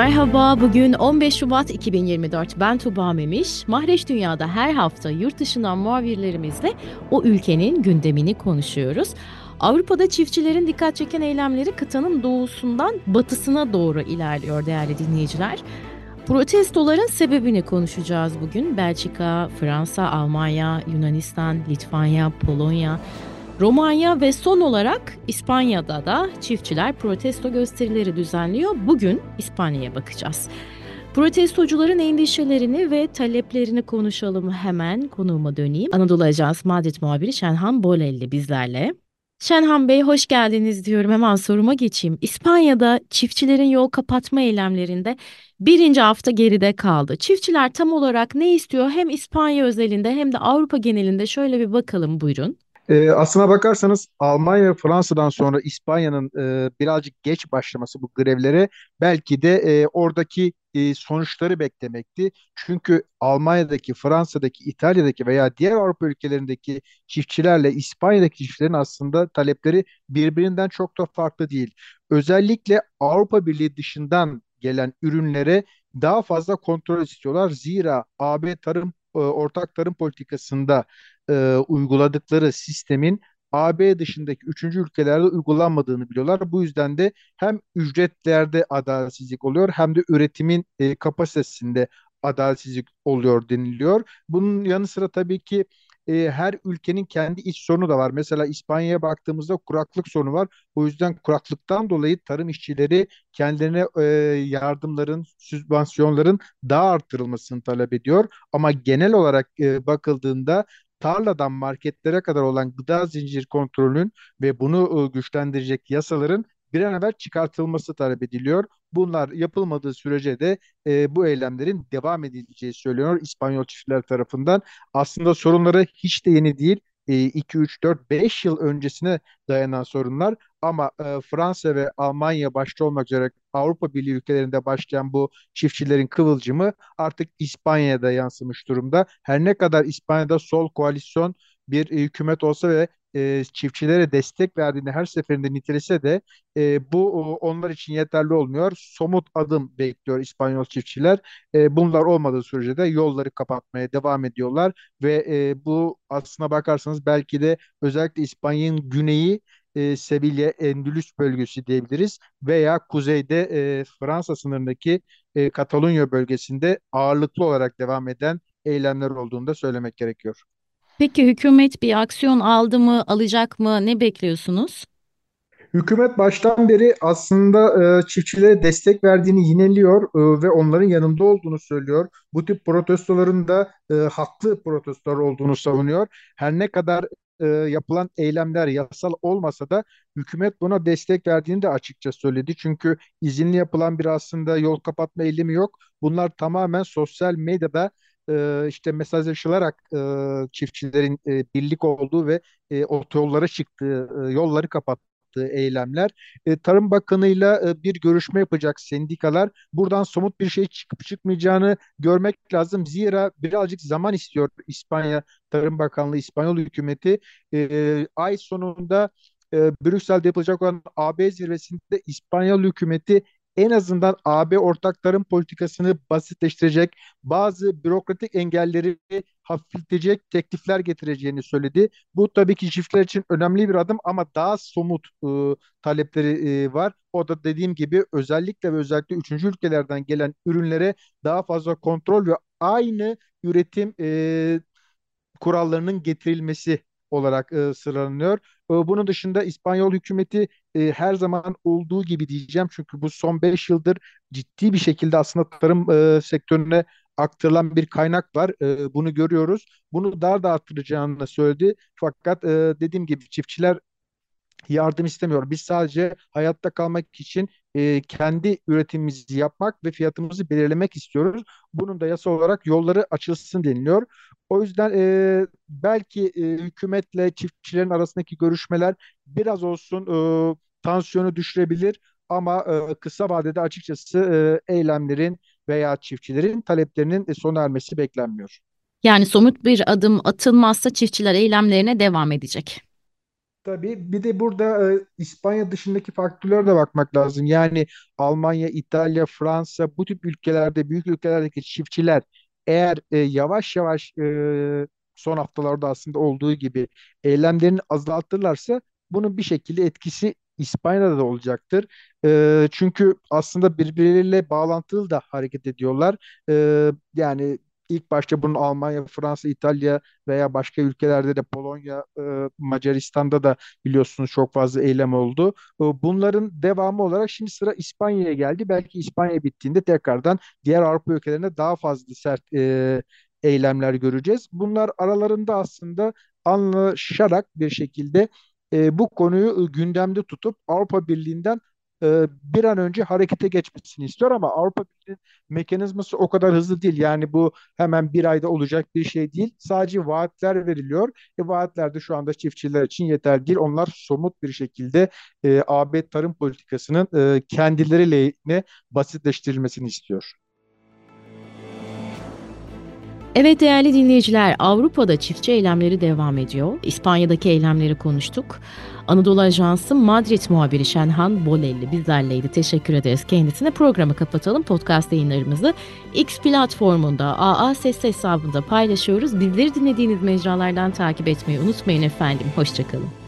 Merhaba, bugün 15 Şubat 2024. Ben Tuba Memiş. Mahreç Dünya'da her hafta yurt dışından muhabirlerimizle o ülkenin gündemini konuşuyoruz. Avrupa'da çiftçilerin dikkat çeken eylemleri kıtanın doğusundan batısına doğru ilerliyor değerli dinleyiciler. Protestoların sebebini konuşacağız bugün. Belçika, Fransa, Almanya, Yunanistan, Litvanya, Polonya, Romanya ve son olarak İspanya'da da çiftçiler protesto gösterileri düzenliyor. Bugün İspanya'ya bakacağız. Protestocuların endişelerini ve taleplerini konuşalım hemen konuğuma döneyim. Anadolu Ajans Madrid muhabiri Şenhan Bolelli bizlerle. Şenhan Bey hoş geldiniz diyorum hemen soruma geçeyim. İspanya'da çiftçilerin yol kapatma eylemlerinde birinci hafta geride kaldı. Çiftçiler tam olarak ne istiyor hem İspanya özelinde hem de Avrupa genelinde şöyle bir bakalım buyurun. E, aslına bakarsanız Almanya ve Fransa'dan sonra İspanya'nın e, birazcık geç başlaması bu grevlere belki de e, oradaki e, sonuçları beklemekti. Çünkü Almanya'daki, Fransa'daki, İtalya'daki veya diğer Avrupa ülkelerindeki çiftçilerle İspanya'daki çiftçilerin aslında talepleri birbirinden çok da farklı değil. Özellikle Avrupa Birliği dışından gelen ürünlere daha fazla kontrol istiyorlar. Zira AB tarım e, ortak tarım politikasında e, uyguladıkları sistemin AB dışındaki üçüncü ülkelerde uygulanmadığını biliyorlar. Bu yüzden de hem ücretlerde adaletsizlik oluyor hem de üretimin e, kapasitesinde adaletsizlik oluyor deniliyor. Bunun yanı sıra tabii ki e, her ülkenin kendi iç sorunu da var. Mesela İspanya'ya baktığımızda kuraklık sorunu var. O yüzden kuraklıktan dolayı tarım işçileri kendilerine e, yardımların, sübvansiyonların daha arttırılmasını talep ediyor. Ama genel olarak e, bakıldığında tarladan marketlere kadar olan gıda zincir kontrolünün ve bunu e, güçlendirecek yasaların bir an evvel çıkartılması talep ediliyor. Bunlar yapılmadığı sürece de e, bu eylemlerin devam edileceği söyleniyor İspanyol çiftçiler tarafından. Aslında sorunları hiç de yeni değil. 2, 3, 4, 5 yıl öncesine dayanan sorunlar ama e, Fransa ve Almanya başta olmak üzere Avrupa Birliği ülkelerinde başlayan bu çiftçilerin kıvılcımı artık İspanya'ya da yansımış durumda. Her ne kadar İspanya'da sol koalisyon bir hükümet olsa ve e, çiftçilere destek verdiğini her seferinde nitelese de e, bu onlar için yeterli olmuyor. Somut adım bekliyor İspanyol çiftçiler. E, bunlar olmadığı sürece de yolları kapatmaya devam ediyorlar ve e, bu aslına bakarsanız belki de özellikle İspanya'nın güneyi e, Sevilla, Endülüs bölgesi diyebiliriz veya kuzeyde e, Fransa sınırındaki e, Katalunya bölgesinde ağırlıklı olarak devam eden eylemler olduğunu da söylemek gerekiyor. Peki hükümet bir aksiyon aldı mı, alacak mı? Ne bekliyorsunuz? Hükümet baştan beri aslında e, çiftçilere destek verdiğini yineliyor e, ve onların yanında olduğunu söylüyor. Bu tip protestoların da e, haklı protestolar olduğunu savunuyor. Her ne kadar e, yapılan eylemler yasal olmasa da hükümet buna destek verdiğini de açıkça söyledi. Çünkü izinli yapılan bir aslında yol kapatma eylemi yok. Bunlar tamamen sosyal medyada e, işte mesajlaşılarak e, çiftçilerin e, birlik olduğu ve e, otoyollara çıktığı, e, yolları kapattığı eylemler. E, Tarım Bakanı'yla e, bir görüşme yapacak sendikalar. Buradan somut bir şey çıkıp çıkmayacağını görmek lazım. Zira birazcık zaman istiyor İspanya Tarım Bakanlığı, İspanyol hükümeti. E, ay sonunda e, Brüksel'de yapılacak olan AB zirvesinde İspanyol hükümeti en azından AB ortak tarım politikasını basitleştirecek, bazı bürokratik engelleri hafifletecek teklifler getireceğini söyledi. Bu tabii ki çiftçiler için önemli bir adım ama daha somut e, talepleri e, var. O da dediğim gibi özellikle ve özellikle üçüncü ülkelerden gelen ürünlere daha fazla kontrol ve aynı üretim e, kurallarının getirilmesi olarak e, sıralanıyor. E, bunun dışında İspanyol hükümeti e, her zaman olduğu gibi diyeceğim çünkü bu son 5 yıldır ciddi bir şekilde aslında tarım e, sektörüne aktarılan bir kaynak var. E, bunu görüyoruz. Bunu daha da arttıracağını söyledi. Fakat e, dediğim gibi çiftçiler yardım istemiyor. Biz sadece hayatta kalmak için e, kendi üretimimizi yapmak ve fiyatımızı belirlemek istiyoruz. Bunun da yasa olarak yolları açılsın deniliyor. O yüzden e, belki e, hükümetle çiftçilerin arasındaki görüşmeler biraz olsun e, tansiyonu düşürebilir ama e, kısa vadede açıkçası e, eylemlerin veya çiftçilerin taleplerinin sona ermesi beklenmiyor. Yani somut bir adım atılmazsa çiftçiler eylemlerine devam edecek. Tabii bir de burada e, İspanya dışındaki faktörlere de bakmak lazım. Yani Almanya, İtalya, Fransa bu tip ülkelerde, büyük ülkelerdeki çiftçiler eğer e, yavaş yavaş e, son haftalarda aslında olduğu gibi eylemlerini azaltırlarsa bunun bir şekilde etkisi İspanya'da da olacaktır. E, çünkü aslında birbirleriyle bağlantılı da hareket ediyorlar. E, yani ilk başta bunun Almanya, Fransa, İtalya veya başka ülkelerde de Polonya, e, Macaristan'da da biliyorsunuz çok fazla eylem oldu. E, Bunların devamı olarak şimdi sıra İspanya'ya geldi. Belki İspanya bittiğinde tekrardan diğer Avrupa ülkelerinde daha fazla sert e, eylemler göreceğiz. Bunlar aralarında aslında anlaşarak bir şekilde bu konuyu gündemde tutup Avrupa Birliği'nden e, bir an önce harekete geçmesini istiyor ama Avrupa Birliği mekanizması o kadar hızlı değil. Yani bu hemen bir ayda olacak bir şey değil. Sadece vaatler veriliyor. E, vaatler de şu anda çiftçiler için yeterli değil. Onlar somut bir şekilde e, AB tarım politikasının e, kendileri lehine basitleştirilmesini istiyor. Evet değerli dinleyiciler, Avrupa'da çiftçi eylemleri devam ediyor. İspanya'daki eylemleri konuştuk. Anadolu Ajansı Madrid muhabiri Şenhan Bolelli bizlerleydi. Teşekkür ederiz kendisine. Programı kapatalım. Podcast yayınlarımızı X platformunda, AA Ses hesabında paylaşıyoruz. Bizleri dinlediğiniz mecralardan takip etmeyi unutmayın efendim. Hoşçakalın.